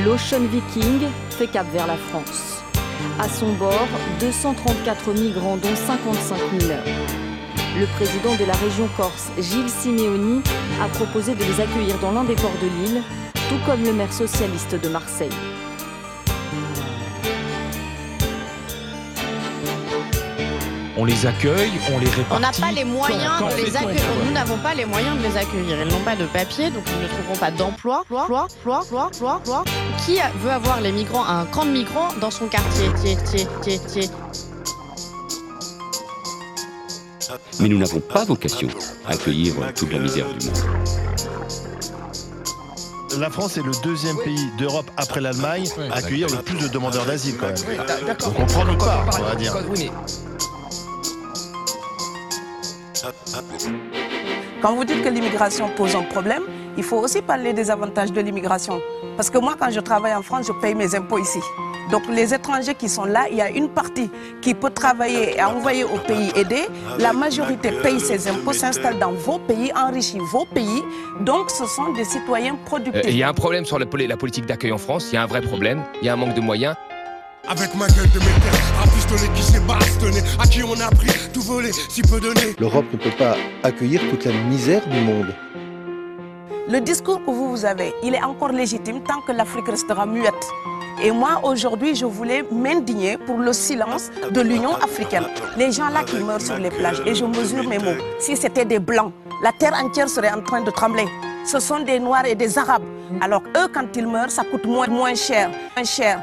L'Ocean Viking fait cap vers la France. À son bord, 234 migrants dont 55 mineurs. Le président de la région Corse, Gilles Simeoni, a proposé de les accueillir dans l'un des ports de l'île, tout comme le maire socialiste de Marseille. On les accueille, on les répartit. On n'a pas les moyens de les accueillir. Nous n'avons pas les moyens de les accueillir. Ils n'ont pas de papier, donc ils ne trouveront pas d'emploi. Loi, loi, loi, loi, loi, loi. Qui veut avoir les migrants, un camp de migrants dans son quartier? Tiens, tiens, tiens, tiens. Mais nous n'avons pas vocation à accueillir toute la misère du monde. La France est le deuxième pays d'Europe après l'Allemagne à accueillir le plus de demandeurs d'asile quand même. Donc on prend notre part, on va dire. Quand vous dites que l'immigration pose un problème, il faut aussi parler des avantages de l'immigration. Parce que moi, quand je travaille en France, je paye mes impôts ici. Donc les étrangers qui sont là, il y a une partie qui peut travailler et envoyer au pays aider. La majorité paye ses impôts, s'installe dans vos pays, enrichit vos pays. Donc ce sont des citoyens Euh, productifs. Il y a un problème sur la politique d'accueil en France, il y a un vrai problème, il y a un manque de moyens. Avec ma gueule de métal, un pistolet qui s'est bastonné, à qui on a pris tout volé, si peu donné. L'Europe ne peut pas accueillir toute la misère du monde. Le discours que vous, vous avez, il est encore légitime tant que l'Afrique restera muette. Et moi, aujourd'hui, je voulais m'indigner pour le silence de l'Union africaine. Les gens là qui meurent sur les plages, et je mesure mes mots, si c'était des Blancs, la terre entière serait en train de trembler. Ce sont des Noirs et des Arabes. Alors eux, quand ils meurent, ça coûte moins, moins cher. Moins cher.